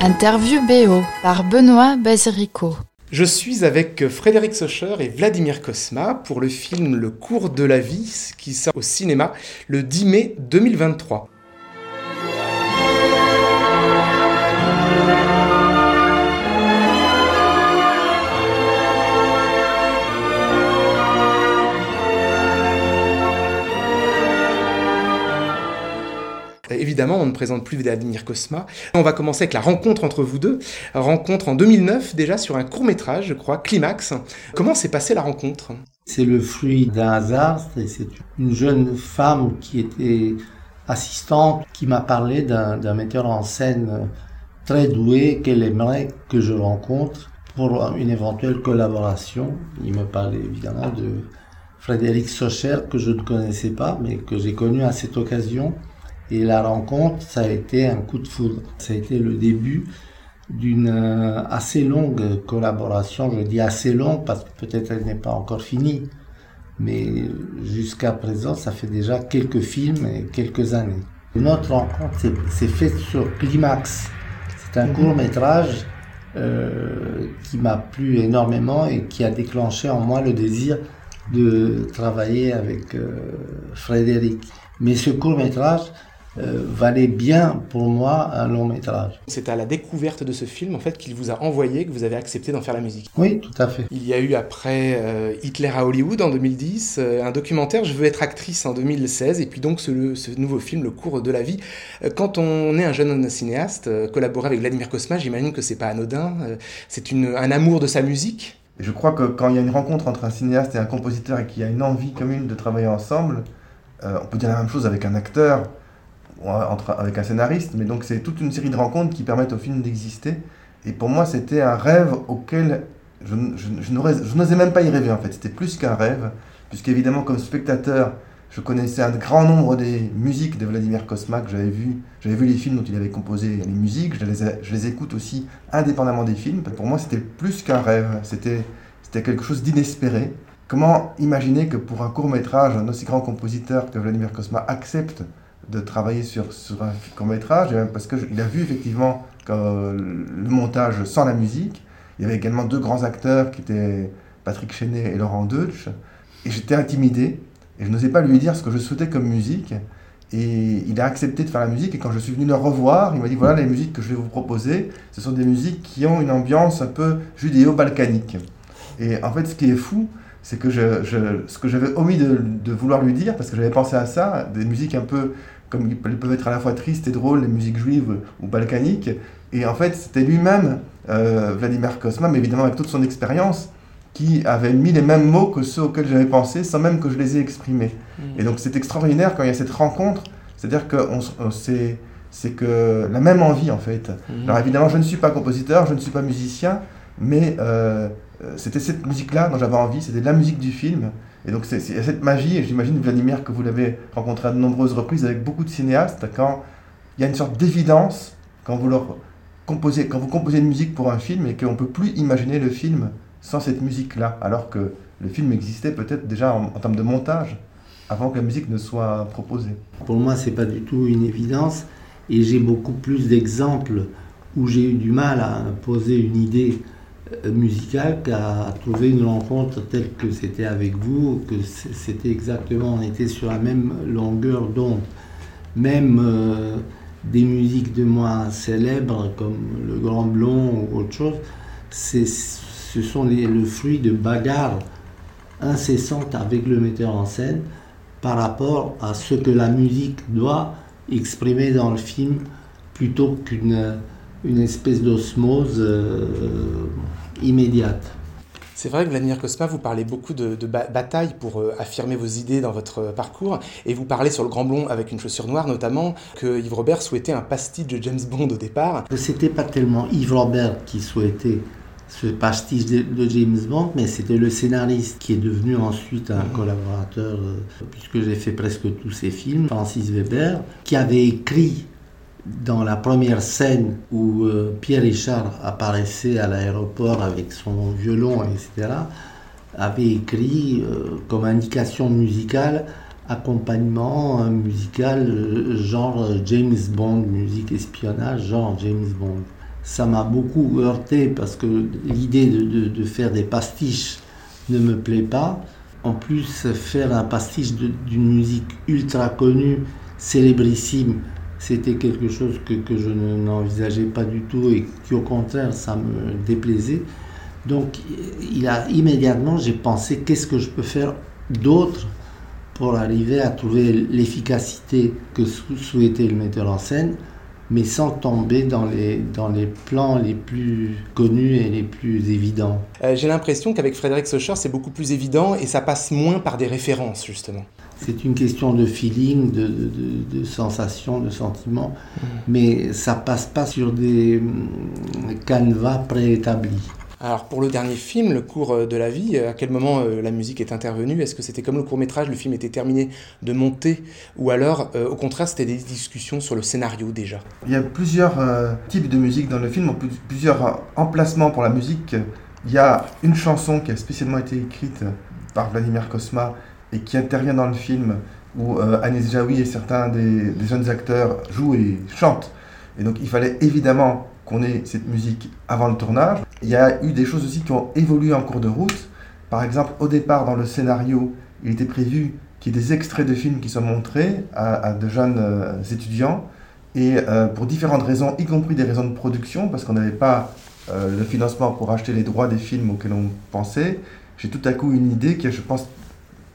Interview BO par Benoît Bazerico. Je suis avec Frédéric Socher et Vladimir Kosma pour le film Le cours de la vie qui sort au cinéma le 10 mai 2023. Évidemment, on ne présente plus Vladimir Kosma. On va commencer avec la rencontre entre vous deux. Rencontre en 2009 déjà sur un court métrage, je crois, Climax. Comment s'est passée la rencontre? C'est le fruit d'un hasard. C'est une jeune femme qui était assistante qui m'a parlé d'un metteur en scène très doué qu'elle aimerait que je rencontre pour une éventuelle collaboration. Il me parlait évidemment de Frédéric Socher que je ne connaissais pas mais que j'ai connu à cette occasion. Et la rencontre, ça a été un coup de foudre. Ça a été le début d'une euh, assez longue collaboration. Je dis assez longue parce que peut-être elle n'est pas encore finie. Mais jusqu'à présent, ça fait déjà quelques films et quelques années. Notre rencontre s'est faite sur Climax. C'est un court métrage euh, qui m'a plu énormément et qui a déclenché en moi le désir de travailler avec euh, Frédéric. Mais ce court métrage, euh, valait bien pour moi un long métrage. C'est à la découverte de ce film en fait qu'il vous a envoyé que vous avez accepté d'en faire la musique. Oui, tout à fait. Il y a eu après euh, Hitler à Hollywood en 2010, euh, un documentaire Je veux être actrice en 2016 et puis donc ce, ce, nouveau film Le cours de la vie. Quand on est un jeune cinéaste, collaborer avec Vladimir Kosma, j'imagine que c'est pas anodin. c'est un amour de sa musique. Je crois que quand il y a une rencontre entre un cinéaste et un compositeur et qu'il y a une envie commune de travailler ensemble, on peut dire la même chose avec un acteur entre, avec un scénariste, mais donc c'est toute une série de rencontres qui permettent au film d'exister. Et pour moi, c'était un rêve auquel je, je, n'osais même pas y rêver en fait. C'était plus qu'un rêve, puisqu'évidemment, comme spectateur, je connaissais un grand nombre des musiques de Vladimir Kosma que j'avais vu. J'avais vu les films dont il avait composé les musiques, je les, je les écoute aussi indépendamment des films. Pour moi, c'était plus qu'un rêve, c'était quelque chose d'inespéré. Comment imaginer que pour un court métrage, un aussi grand compositeur que Vladimir Kosma accepte de travailler sur, sur un court métrage, parce qu'il a vu effectivement le montage sans la musique. Il y avait également deux grands acteurs qui étaient Patrick Chenet et Laurent Deutsch. Et j'étais intimidé, et je n'osais pas lui dire ce que je souhaitais comme musique. Et il a accepté de faire la musique, et quand je suis venu le revoir, il m'a dit voilà les musiques que je vais vous proposer, ce sont des musiques qui ont une ambiance un peu judéo-balkanique. Et en fait, ce qui est fou, c'est que je, ce que j'avais omis de, vouloir lui dire, parce que j'avais pensé à ça, des musiques un peu comme ils peuvent être à la fois tristes et drôles, les musiques juives ou balkaniques. Et en fait, c'était lui-même, euh, Vladimir Kosma, mais évidemment avec toute son expérience, qui avait mis les mêmes mots que ceux auxquels j'avais pensé, sans même que je les ai exprimés. Mm. Et donc c'est extraordinaire quand il y a cette rencontre, c'est-à-dire que c'est que la même envie en fait. Mm. Alors évidemment, je ne suis pas compositeur, je ne suis pas musicien, mais euh, euh, c'était cette musique-là dont j'avais envie, c'était la musique du film. Et donc, c'est cette magie, et j'imagine, Vladimir, que vous l'avez rencontré à de nombreuses reprises avec beaucoup de cinéastes, quand il y a une sorte d'évidence quand vous leur composez, quand vous composez une musique pour un film et qu'on ne peut plus imaginer le film sans cette musique-là, alors que le film existait peut-être déjà en, termes de montage avant que la musique ne soit proposée. Pour moi, c'est pas du tout une évidence, et j'ai beaucoup plus d'exemples où j'ai eu du mal à poser une idée musical qu'à trouver une rencontre telle que c'était avec vous, que c'était exactement, on était sur la même longueur d'onde. Même euh, des musiques de moins célèbres comme Le Grand Blond ou autre chose, ce sont le fruit de bagarres incessantes avec le metteur en scène par rapport à ce que la musique doit exprimer dans le film plutôt qu'une une espèce d'osmose euh, immédiate. C'est vrai que Vladimir Kosma, vous parlez beaucoup de, bataille pour euh, affirmer vos idées dans votre parcours, et vous parlez sur le Grand Blond avec une chaussure noire notamment, que Yves Robert souhaitait un pastiche de James Bond au départ. C'était pas tellement Yves Robert qui souhaitait ce pastiche de, James Bond, mais c'était le scénariste qui est devenu ensuite un collaborateur, euh, puisque j'ai fait presque tous ses films, Francis Weber, qui avait écrit dans la première scène où euh, Pierre Richard apparaissait à l'aéroport avec son violon, etc., avait écrit euh, comme indication musicale accompagnement musical euh, genre James Bond, musique espionnage genre James Bond. ça m'a beaucoup heurté parce que l'idée de, faire des pastiches ne me plaît pas. En plus, faire un pastiche d'une musique ultra connue, célébrissime, c'était quelque chose que, que je n'envisageais pas du tout et qui au contraire, ça me déplaisait. Donc, il a, immédiatement, j'ai pensé qu'est-ce que je peux faire d'autre pour arriver à trouver l'efficacité que souhaitait le metteur en scène mais sans tomber dans les, dans les plans les plus connus et les plus évidents. Euh, j'ai l'impression qu'avec Frédéric Socher, c'est beaucoup plus évident et ça passe moins par des références, justement. C'est une question de feeling, de, de, de, sensation, de sentiment, mmh. mais ça passe pas sur des hum, canevas préétablis. Alors pour le dernier film, Le cours euh, de la vie, à quel moment euh, la musique est intervenue? Est-ce que c'était comme le court métrage, le film était terminé de monter? Ou alors euh, au contraire c'était des discussions sur le scénario déjà? Il y a plusieurs types de musique dans le film, plusieurs emplacements pour la musique. Il y a une chanson qui a spécialement été écrite par Vladimir Kosma et qui intervient dans le film où Agnès Jaoui et certains des, jeunes acteurs jouent et chantent. Et donc il fallait évidemment qu'on ait cette musique avant le tournage. Il y a eu des choses aussi qui ont évolué en cours de route. Par exemple, au départ, dans le scénario, il était prévu qu'il y ait des extraits de films qui soient montrés à, de jeunes euh, étudiants. Et euh, pour différentes raisons, y compris des raisons de production, parce qu'on n'avait pas euh, le financement pour acheter les droits des films auxquels on pensait, j'ai tout à coup une idée qui, je pense,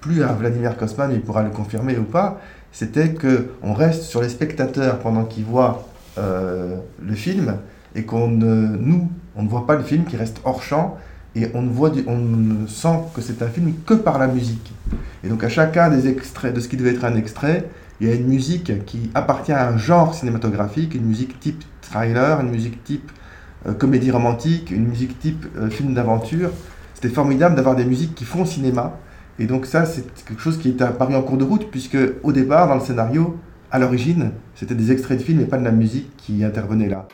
plus à Vladimir Kosman, il pourra le confirmer ou pas, c'était qu'on reste sur les spectateurs pendant qu'ils voient le film et qu'on ne, nous, on ne voit pas le film qui reste hors champ et on ne, voit on ne sent que c'est un film que par la musique. Et donc à chacun des extraits, de ce qui devait être un extrait, il y a une musique qui appartient à un genre cinématographique, une musique type trailer, une musique type euh, comédie romantique, une musique type euh, film d'aventure. C'était formidable d'avoir des musiques qui font cinéma. Et donc ça, c'est quelque chose qui est apparu en cours de route, puisque au départ, dans le scénario, à l'origine, c'était des extraits de films et pas de la musique qui intervenait là.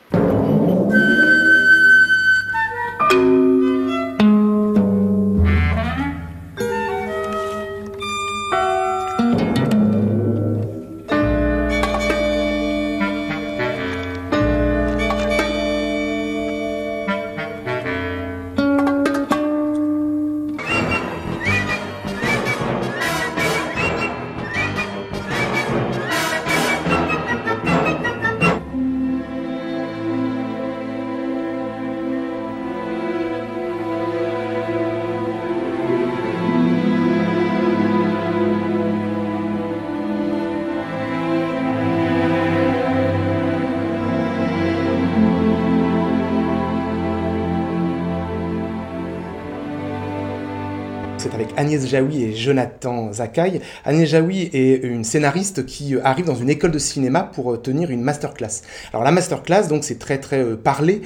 Agnès Jaoui et Jonathan Zakai. Agnès Jaoui est une scénariste qui euh, arrive dans une école de cinéma pour euh, tenir une masterclass. Alors la masterclass, donc c'est très très euh, parlé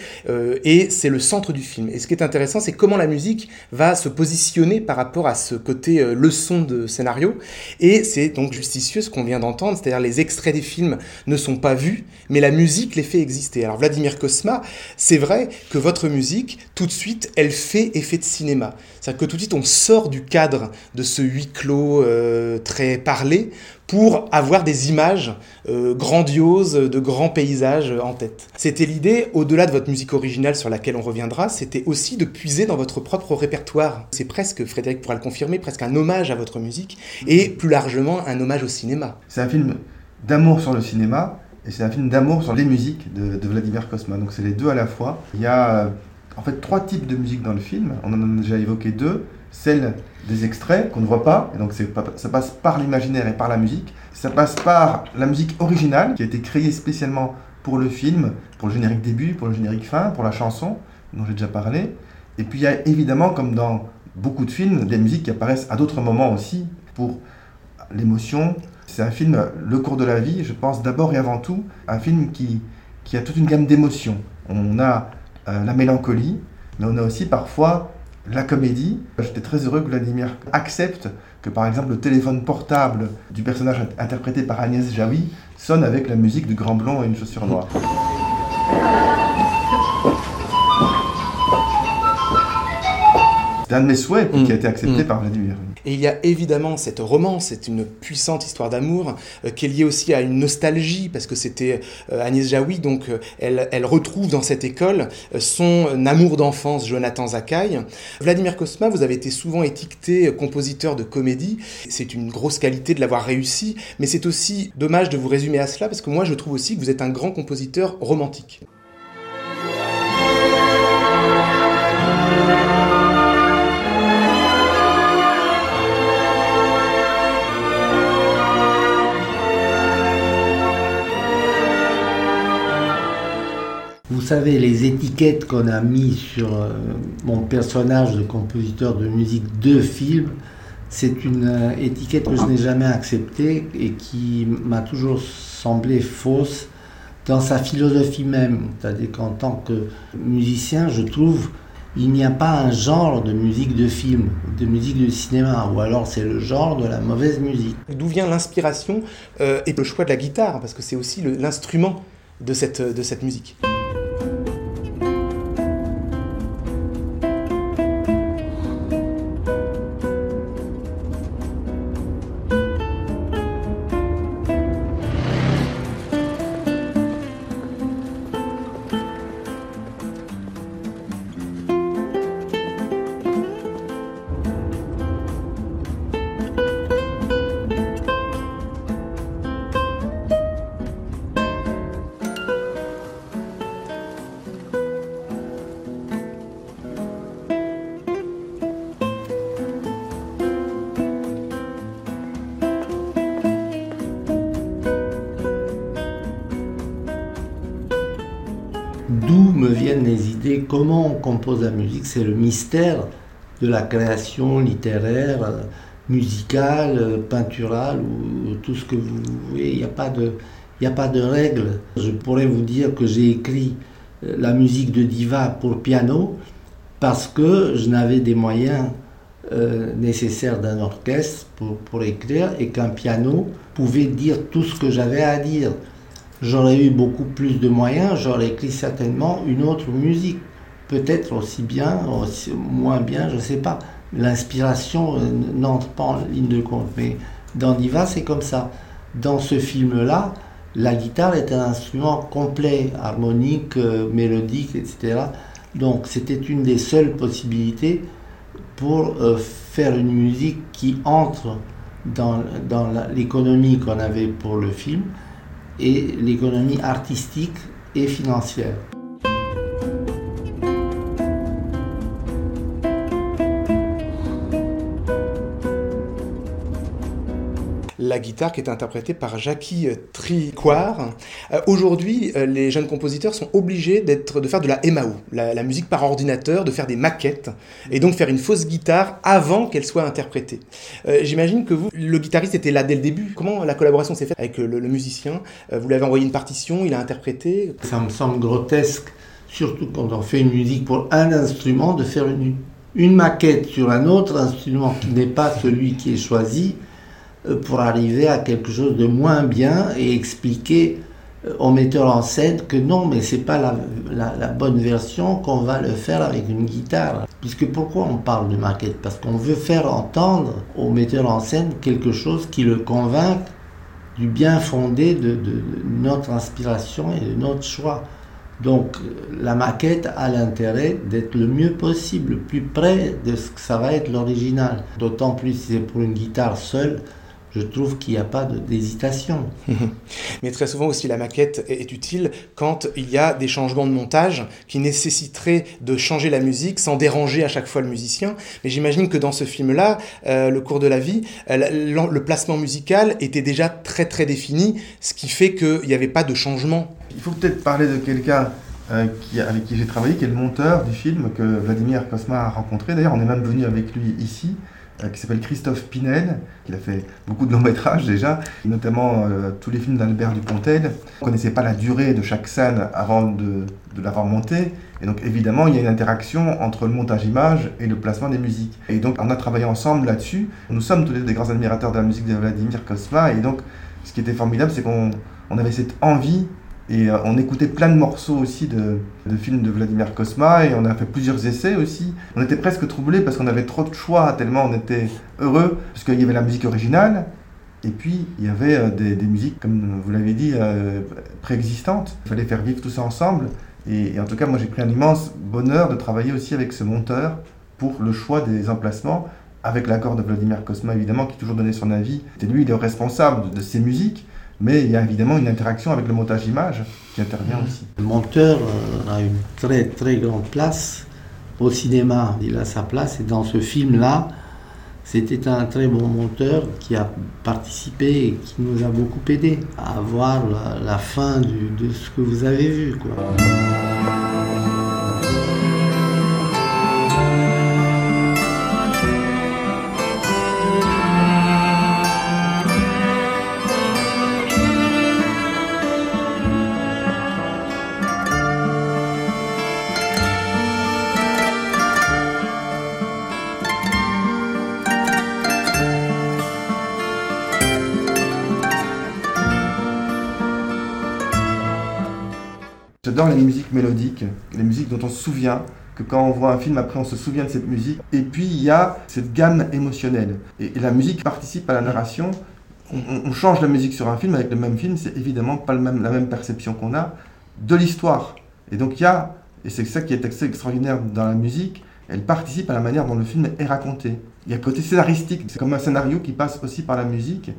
et c'est le centre du film. Et ce qui est intéressant, c'est comment la musique va se positionner par rapport à ce côté leçon de scénario. Et c'est donc justicieux ce qu'on vient d'entendre, c'est-à-dire les extraits des films ne sont pas vus, mais la musique les fait exister. Alors Vladimir Kosma, c'est vrai que votre musique, tout de suite, elle fait effet de cinéma. C'est-à-dire que tout de suite, on sort du cadre de ce huis clos euh, très parlé pour avoir des images euh, grandioses de grands paysages en tête. C'était l'idée, au-delà de votre musique originale sur laquelle on reviendra, c'était aussi de puiser dans votre propre répertoire. C'est presque, Frédéric pourra le confirmer, presque un hommage à votre musique et plus largement un hommage au cinéma. C'est un film d'amour sur le cinéma et c'est un film d'amour sur les musiques de, de Vladimir Kosma. Donc c'est les deux à la fois. Il y a en fait trois types de musique dans le film. On en a déjà évoqué deux celle des extraits qu'on ne voit pas, et donc ça passe par l'imaginaire et par la musique. Ça passe par la musique originale qui a été créée spécialement pour le film, pour le générique début, pour le générique fin, pour la chanson dont j'ai déjà parlé. Et puis il y a évidemment, comme dans beaucoup de films, des musiques qui apparaissent à d'autres moments aussi pour l'émotion. C'est un film, Le cours de la vie, je pense d'abord et avant tout, un film qui, qui a toute une gamme d'émotions. On a euh, la mélancolie, mais on a aussi parfois la comédie. J'étais très heureux que Vladimir accepte que par exemple le téléphone portable du personnage interprété par Agnès Jaoui sonne avec la musique du Grand Blond et une chaussure noire. C'est un de mes souhaits qui a été accepté mm. par Vladimir. Et il y a évidemment cette romance, c'est une puissante histoire d'amour euh, qui est liée aussi à une nostalgie, parce que c'était euh, Agnès Jaoui, donc euh, elle, elle, retrouve dans cette école son amour d'enfance, Jonathan Zakaï. Vladimir Kosma, vous avez été souvent étiqueté compositeur de comédie. C'est une grosse qualité de l'avoir réussi, mais c'est aussi dommage de vous résumer à cela, parce que moi je trouve aussi que vous êtes un grand compositeur romantique. Vous savez, les étiquettes qu'on a mis sur euh, mon personnage de compositeur de musique de film, c'est une euh, étiquette que je n'ai jamais acceptée et qui m'a toujours semblé fausse dans sa philosophie même. C'est-à-dire qu'en tant que musicien, je trouve il n'y a pas un genre de musique de film, de musique de cinéma, ou alors c'est le genre de la mauvaise musique. D'où vient l'inspiration euh, et le choix de la guitare, parce que c'est aussi l'instrument de cette, de cette musique? C'est le mystère de la création littéraire, musicale, peinturale ou tout ce que vous voulez. Il n'y a pas de, il règle. Je pourrais vous dire que j'ai écrit euh, la musique de Diva pour piano parce que je n'avais des moyens euh, nécessaires d'un orchestre pour écrire et qu'un piano pouvait dire tout ce que j'avais à dire j'aurais eu beaucoup plus de moyens, j'aurais écrit certainement une autre musique. Peut-être aussi bien, aussi moins bien, je ne sais pas. L'inspiration euh, n'entre pas en ligne de compte. Mais dans Diva, c'est comme ça. Dans ce film-là, la guitare est un instrument complet, harmonique, euh, mélodique, etc. Donc c'était une des seules possibilités pour euh, faire une musique qui entre dans, dans l'économie qu'on avait pour le film et l'économie artistique et financière. La guitare qui est interprétée par Jackie Tricoire. Euh, aujourd'hui, euh, les jeunes compositeurs sont obligés de faire de la MAO, la, musique par ordinateur, de faire des maquettes, et donc faire une fausse guitare avant qu'elle soit interprétée. Euh, j'imagine que vous, le guitariste était là dès le début. Comment la collaboration s'est faite avec le, musicien? Vous l'avez envoyé une partition, il a interprété? Ça me semble grotesque, surtout quand on fait une musique pour un instrument, de faire une, maquette sur un autre instrument qui n'est pas celui qui est choisi euh, pour arriver à quelque chose de moins bien et expliquer euh, au metteur en scène que non, mais c'est pas la, la, bonne version qu'on va le faire avec une guitare. Puisque pourquoi on parle de maquette? Parce qu'on veut faire entendre au metteur en scène quelque chose qui le convainc du bien fondé de, de notre inspiration et de notre choix. Donc la maquette a l'intérêt d'être le mieux possible, le plus près de ce que ça va être l'original. D'autant plus si c'est pour une guitare seule, je trouve qu'il n'y a pas d'hésitation. Mais très souvent aussi la maquette est utile quand il y a des changements de montage qui nécessiteraient de changer la musique sans déranger à chaque fois le musicien. Mais j'imagine que dans ce film-là, euh, Le cours de la vie, euh, le placement musical était déjà très très défini, ce qui fait qu'il n'y avait pas de changement. Il faut peut-être parler de quelqu'un euh, qui, avec qui j'ai travaillé, qui est le monteur du film que Vladimir Kosma a rencontré. D'ailleurs, on est même venu avec lui ici. Euh, qui s'appelle Christophe Pinel, qui a fait beaucoup de longs métrages déjà, notamment euh, tous les films d'Albert Dupontel. On ne connaissait pas la durée de chaque scène avant de, de l'avoir monté, et donc évidemment il y a une interaction entre le montage image et le placement des musiques. Et donc on a travaillé ensemble là-dessus. Nous sommes tous les deux des grands admirateurs de la musique de Vladimir Kosma, et donc ce qui était formidable, c'est qu'on on avait cette envie Et euh, on écoutait plein de morceaux aussi de, films de Vladimir Kosma et on a fait plusieurs essais aussi. On était presque troublés parce qu'on avait trop de choix, tellement on était heureux, parce qu'il y avait la musique originale et puis il y avait euh, des, musiques, comme vous l'avez dit, euh, préexistantes. Il fallait faire vivre tout ça ensemble. Et, en tout cas, moi j'ai pris un immense bonheur de travailler aussi avec ce monteur pour le choix des emplacements, avec l'accord de Vladimir Kosma évidemment, qui toujours donné son avis. C'était lui le responsable de, de ces musiques. Mais il y a évidemment une interaction avec le montage image qui intervient aussi. Le monteur euh, a une très très grande place au cinéma. Il a sa place et dans ce film-là, c'était un très bon monteur qui a participé et qui nous a beaucoup aidé à voir la, la fin du, de ce que vous avez vu. Quoi. J'adore les musiques mélodiques, les musiques dont on se souvient, que quand on voit un film, après on se souvient de cette musique. Et puis il y a cette gamme émotionnelle. Et, la musique participe à la narration. On, change la musique sur un film, avec le même film, c'est évidemment pas le la même perception qu'on a de l'histoire. Et donc il y a, et c'est ça qui est extraordinaire dans la musique, elle participe à la manière dont le film est raconté. Il y a un côté scénaristique, c'est comme un scénario qui passe aussi par la musique.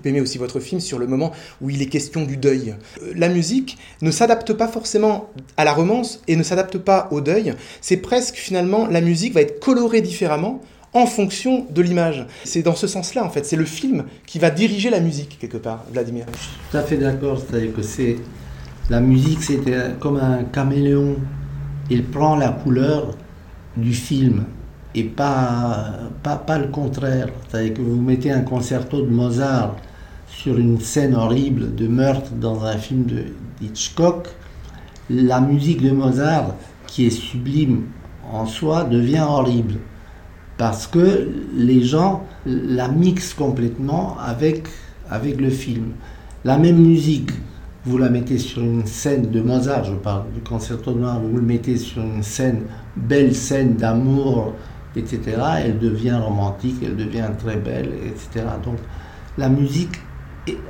Beaucoup aimé aussi votre film sur le moment où il est question du deuil. La musique ne s'adapte pas forcément à la romance et ne s'adapte pas au deuil. C'est presque finalement la musique va être colorée différemment en fonction de l'image. C'est dans ce sens-là en fait, c'est le film qui va diriger la musique quelque part, Vladimir. Je suis tout à fait d'accord, c'est-à-dire que c'est la musique, c'était comme un caméléon. Il prend la couleur du film et pas, pas, pas le contraire. C'est-à-dire que vous mettez un concerto de Mozart sur une scène horrible de meurtre dans un film de Hitchcock, la musique de Mozart, qui est sublime en soi, devient horrible. Parce que les gens la mixent complètement avec, avec le film. La même musique, vous la mettez sur une scène de Mozart, je parle du concerto Mozart, vous le mettez sur une scène, belle scène d'amour, etc., elle devient romantique, elle devient très belle, etc. Donc la musique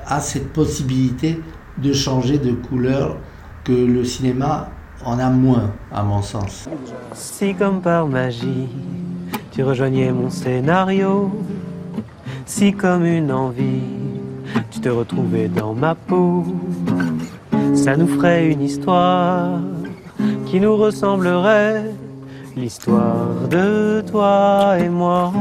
a cette possibilité de changer de couleur que le cinéma en a moins, à mon sens. Si comme par magie, tu rejoignais mon scénario, si comme une envie, tu te retrouvais dans ma peau, ça nous ferait une histoire qui nous ressemblerait l'histoire de toi et moi.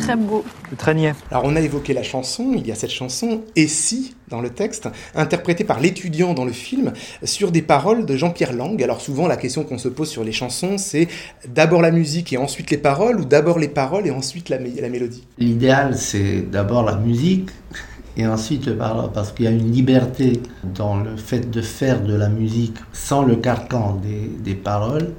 Très beau. Très niais. Alors on a évoqué la chanson, il y a cette chanson Et si dans le texte, interprétée par l'étudiant dans le film sur des paroles de Jean-Pierre Lang. Alors souvent la question qu'on se pose sur les chansons, c'est d'abord la musique et ensuite les paroles ou d'abord les paroles et ensuite la, la mélodie? L'idéal c'est d'abord la musique et ensuite le parole, parce qu'il y a une liberté dans le fait de faire de la musique sans le carcan des, des paroles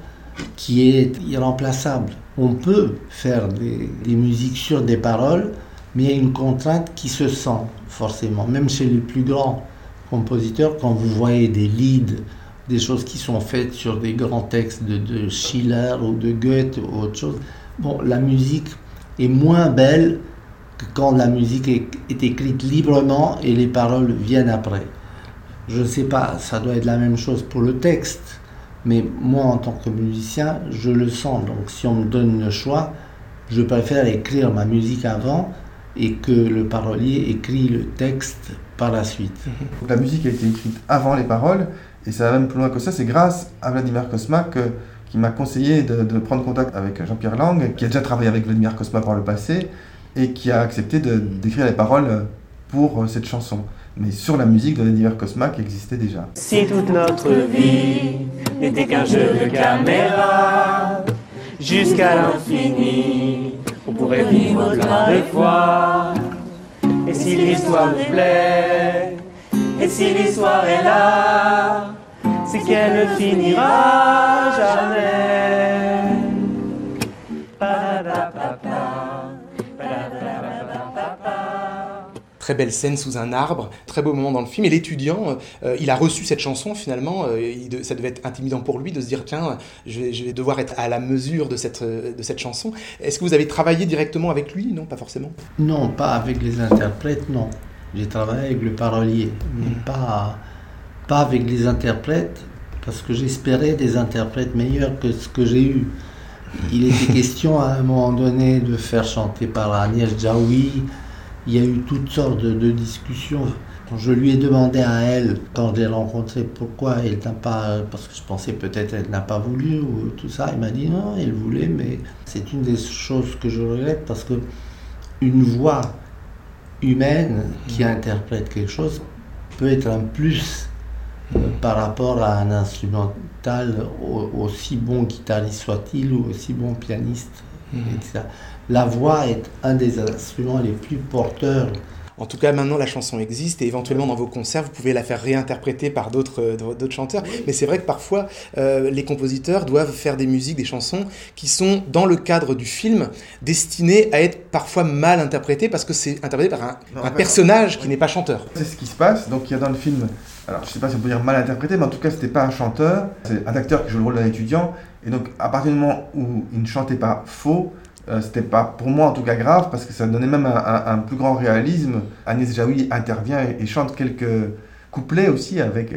qui est irremplaçable. On peut faire des, musiques sur des paroles, mais il y a une contrainte qui se sent forcément, même chez les plus grands compositeurs, quand vous voyez des leads, des choses qui sont faites sur des grands textes de, de Schiller ou de Goethe ou autre chose, bon, la musique est moins belle que quand la musique est écrite librement et les paroles viennent après. Je ne sais pas, ça doit être la même chose pour le texte. Mais moi, en tant que musicien, je le sens. Donc, si on me donne le choix, je préfère écrire ma musique avant et que le parolier écrit le texte par la suite. Donc, la musique a été écrite avant les paroles, et ça va même plus loin que ça. C'est grâce à Vladimir Kosma qui m'a conseillé de, de, prendre contact avec Jean-Pierre Lang, qui a déjà travaillé avec Vladimir Kosma par le passé, et qui a accepté d'écrire les paroles pour cette chanson mais sur la musique de Vladimir Kosma qui existait déjà. Si toute notre vie n'était qu'un jeu de caméra, jusqu'à l'infini, on pourrait vivre plein de fois. Et si l'histoire nous plaît, et si l'histoire est là, c'est qu'elle ne finira jamais. Très belle scène sous un arbre, très beau moment dans le film. Et l'étudiant, euh, il a reçu cette chanson finalement. euh, il ça devait être intimidant pour lui de se dire tiens, je vais, je vais devoir être à la mesure de cette, euh, de cette chanson. Est-ce que vous avez travaillé directement avec lui? Non, pas forcément. Non, pas avec les interprètes, non. J'ai travaillé avec le parolier, mais pas, pas avec les interprètes, parce que j'espérais des interprètes meilleurs que ce que j'ai eu. Il était question à un moment donné de faire chanter par Agnès Jaoui. Il y a eu toutes sortes de, de discussions. Quand je lui ai demandé à elle, quand je l'ai rencontrée, pourquoi elle n'a pas. Parce que je pensais peut-être elle n'a pas voulu ou tout ça. Elle m'a dit non, elle voulait, mais c'est une des choses que je regrette parce que une voix humaine qui interprète quelque chose peut être un plus euh, par rapport à un instrumental au- aussi bon guitariste soit-il ou aussi bon pianiste. etc. La voix est un des instruments les plus porteurs. En tout cas, maintenant, la chanson existe et éventuellement dans vos concerts, vous pouvez la faire réinterpréter par d'autres euh, chanteurs. Mais c'est vrai que parfois, euh, les compositeurs doivent faire des musiques, des chansons qui sont, dans le cadre du film, destinées à être parfois mal interprétées parce que c'est interprété par un, Non, un en fait, personnage qui n'est pas chanteur. C'est ce qui se passe. Donc il y a dans le film, alors je sais pas si on peut dire mal interprété, mais en tout cas c'était pas un chanteur, c'est un acteur qui joue le rôle d'un étudiant. Et donc à partir du moment où il ne chantait pas faux, euh, c'était pas pour moi en tout cas grave parce que ça donnait même un, un- un plus grand réalisme. Agnès Jaoui intervient et, et chante quelques couplets aussi avec.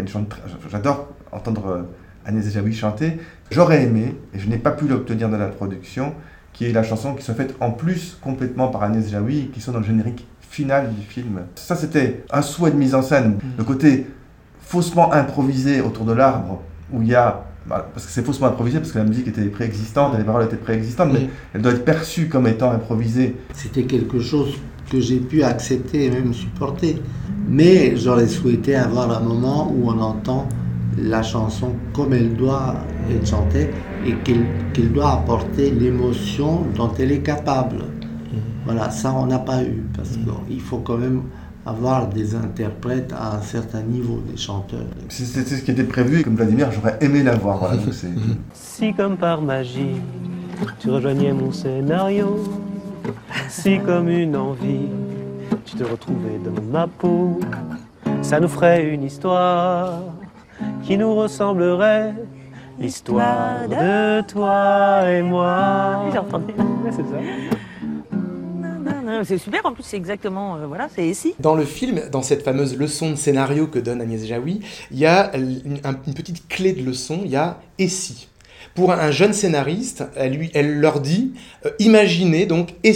J'adore entendre euh, Agnès Jaoui chanter. J'aurais aimé et je n'ai pas pu l'obtenir dans la production, qui est la chanson qui se faite en plus complètement par Agnès Jaoui qui sont dans le générique final du film. Ça, c'était un souhait de mise en scène. Le côté faussement improvisé autour de l'arbre, où il y a. bah, parce que c'est faussement improvisé, parce que la musique était préexistante, et les paroles étaient préexistantes, mais elle doit être perçue comme étant improvisée. C'était quelque chose que j'ai pu accepter et même supporter. Mais j'aurais souhaité avoir un moment où on entend la chanson comme elle doit être chantée et qu'elle qu'elle doit apporter l'émotion dont elle est capable. Voilà, ça on n'a pas eu parce qu'il faut quand même avoir des interprètes à un certain niveau, des chanteurs. C'est ce qui était prévu, et comme Vladimir, j'aurais aimé la voir. Voilà, donc c'est- Si comme par magie, tu rejoignais mon scénario, si comme une envie, tu te retrouvais dans ma peau, ça nous ferait une histoire qui nous ressemblerait, l'histoire de toi et moi. J'ai entendu. C'est ça. C'est super, en plus c'est exactement, euh, voilà, c'est ici. Dans le film, dans cette fameuse leçon de scénario que donne Agnès Jaoui, il y a une, un- une petite clé de leçon, il y a « et si ». Pour un jeune scénariste, elle, lui, elle leur dit euh, imaginez donc et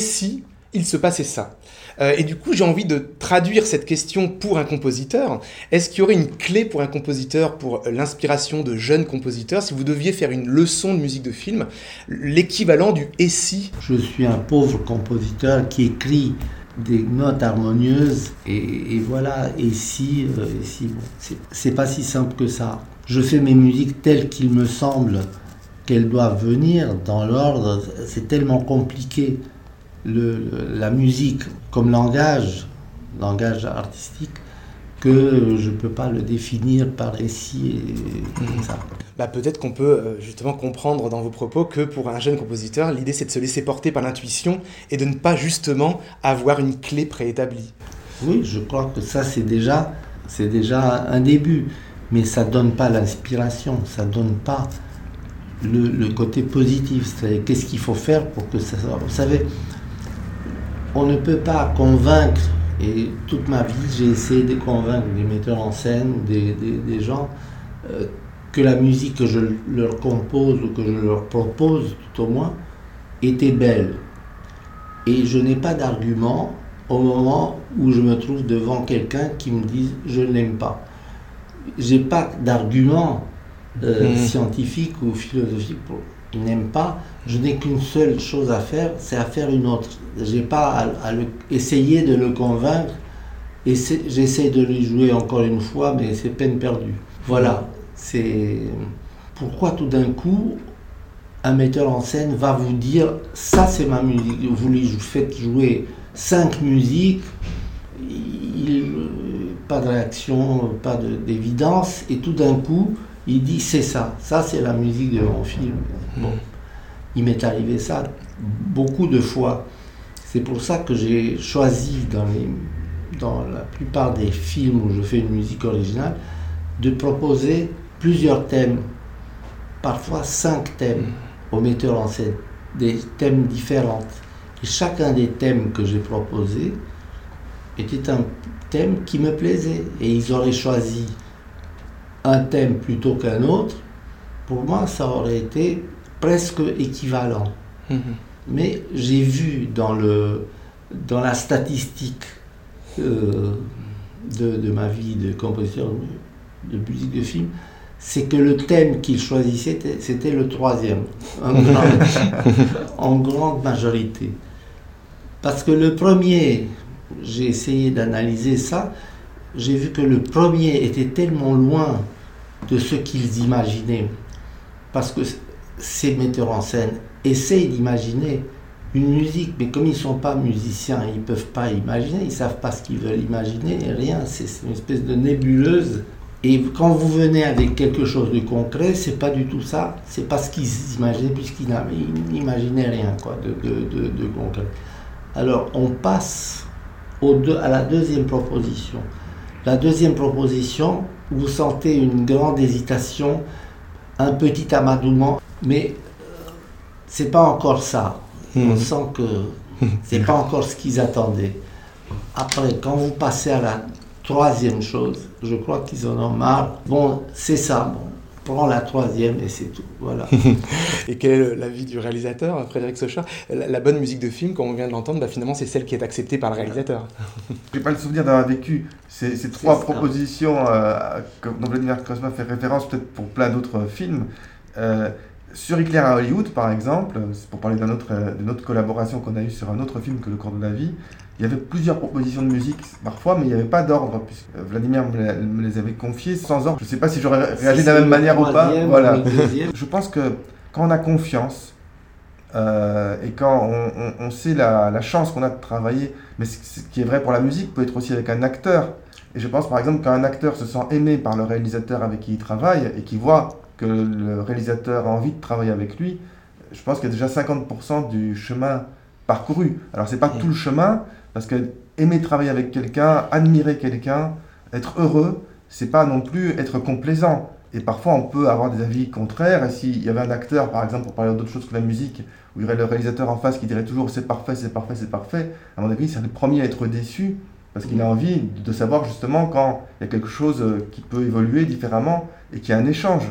il se passait ça Euh, Et du coup, j'ai envie de traduire cette question pour un compositeur. Est-ce qu'il y aurait une clé pour un compositeur pour l'inspiration de jeunes compositeurs si vous deviez faire une leçon de musique de film, l'équivalent du et si Je suis un pauvre compositeur qui écrit des notes harmonieuses et, voilà, et si, euh, et bon, c'est pas si simple que ça. Je fais mes musiques telles qu'il me semble qu'elles doivent venir dans l'ordre, c'est tellement compliqué. Le, la musique comme langage, langage artistique, que je ne peux pas le définir par récit et comme ça. Bah, peut-être qu'on peut euh, justement comprendre dans vos propos que pour un jeune compositeur, l'idée c'est de se laisser porter par l'intuition et de ne pas justement avoir une clé préétablie. Oui, je crois que ça c'est déjà, c'est déjà un début, mais ça donne pas l'inspiration, ça donne pas le, le côté positif. C'est-à-dire qu'est-ce qu'il faut faire pour que ça. soit- Vous savez, on ne peut pas convaincre. Et toute ma vie, j'ai essayé de convaincre des metteurs en scène, des, des- des gens, euh, que la musique que je leur compose ou que je leur propose, tout au moins, était belle. Et je n'ai pas d'argument au moment où je me trouve devant quelqu'un qui me dit je ne l'aime pas. J'ai pas d'argument euh, Mhm. scientifique ou philosophique pour n'aime pas. Je n'ai qu'une seule chose à faire, c'est à faire une autre. J'ai pas à, essayer de le convaincre. Et j'essaie de lui jouer encore une fois, mais c'est peine perdue. Voilà. C'est pourquoi tout d'un coup un metteur en scène va vous dire ça c'est ma musique. Vous lui faites jouer cinq musiques, il, pas de réaction, pas de- d'évidence, et tout d'un coup Il dit c'est ça, ça c'est la musique de mon film. Bon, il m'est arrivé ça beaucoup de fois. C'est pour ça que j'ai choisi dans, les, dans la plupart des films où je fais une musique originale de proposer plusieurs thèmes, parfois cinq thèmes au metteur en scène, des thèmes différents. Et chacun des thèmes que j'ai proposés était un thème qui me plaisait. Et ils auraient choisi un thème plutôt qu'un autre. Pour moi, ça aurait été presque équivalent. Mhm. Mais j'ai vu dans, le, dans la statistique euh, de, de ma vie de compositeur de musique de film, c'est que le thème qu'il choisissait, c'était- c'était le troisième, en grande, en grande majorité. Parce que le premier, j'ai essayé d'analyser ça, j'ai vu que le premier était tellement loin de ce qu'ils imaginaient. Parce que ces metteurs en scène essayent d'imaginer une musique, mais comme ils ne sont pas musiciens, ils ne peuvent pas imaginer, ils ne savent pas ce qu'ils veulent imaginer, rien, c'est une espèce de nébuleuse. Et quand vous venez avec quelque chose de concret, c'est pas du tout ça, c'est pas ce qu'ils imaginaient, puisqu'ils n'imaginaient rien quoi, de, de, concret. Alors on passe au à la deuxième proposition. La deuxième proposition, vous sentez une grande hésitation, un petit amadouement, mais euh, c'est pas encore ça. On Mhm. sent que c'est pas encore ce qu'ils attendaient. Après, quand vous passez à la troisième chose, je crois qu'ils en ont marre. Bon, c'est ça, bon, prends la troisième et c'est tout. Voilà. Et quel est l'avis du réalisateur, Frédéric Socher la, la bonne musique de film, comme on vient de l'entendre, bah, finalement, c'est celle qui est acceptée par le réalisateur. J'ai pas le souvenir d'avoir vécu ces, ces trois ça. propositions euh, dont Vladimir Cosma fait référence, peut-être pour plein d'autres films. Euh, sur Hitler à Hollywood, par exemple, pour parler d'un autre, euh, d'une autre collaboration qu'on a eue sur un autre film que Le cours de la vie, il y avait plusieurs propositions de musique parfois, mais il n'y avait pas d'ordre, puisque euh, Vladimir me, les avait confiées sans ordre. Je ne sais pas si j'aurais réagi de la même manière ou pas. Voilà. Je pense que quand on a confiance euh, et quand on, on- on sait la, la chance qu'on a de travailler, mais ce qui est vrai pour la musique peut être aussi avec un acteur. Et je pense par exemple qu'un acteur se sent aimé par le réalisateur avec qui il travaille et qui voit que le réalisateur a envie de travailler avec lui, je pense qu'il y a déjà 50% du chemin parcouru. Alors c'est pas tout le chemin, parce que aimer travailler avec quelqu'un, admirer quelqu'un, être heureux, c'est pas non plus être complaisant. Et parfois, on peut avoir des avis contraires. Et s'il y avait un acteur, par exemple, pour parler d'autre chose que la musique, où il y aurait le réalisateur en face qui dirait toujours c'est parfait, c'est parfait, c'est parfait, à mon avis, c'est le premier à être déçu parce qu'il a envie de savoir justement quand il y a quelque chose euh, qui peut évoluer différemment et qu'il y a un échange.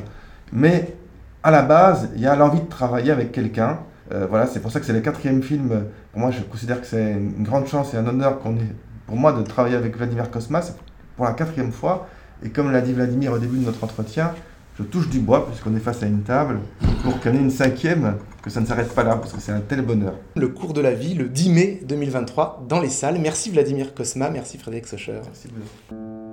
Mais à la base, il y a l'envie de travailler avec quelqu'un. Euh, voilà, c'est pour ça que c'est le quatrième film. Pour moi, je considère que c'est une grande chance et un honneur qu'on ait, pour moi de travailler avec Vladimir Kosmas pour la quatrième fois. Et comme l'a dit Vladimir au début de notre entretien, je touche du bois puisqu'on est face à une table pour qu'il y en ait une cinquième, que ça ne s'arrête pas là parce que c'est un tel bonheur. Le cours de la vie, le 10 mai 2023, dans les salles. Merci Vladimir Kosma, merci Frédéric Socher. Merci beaucoup.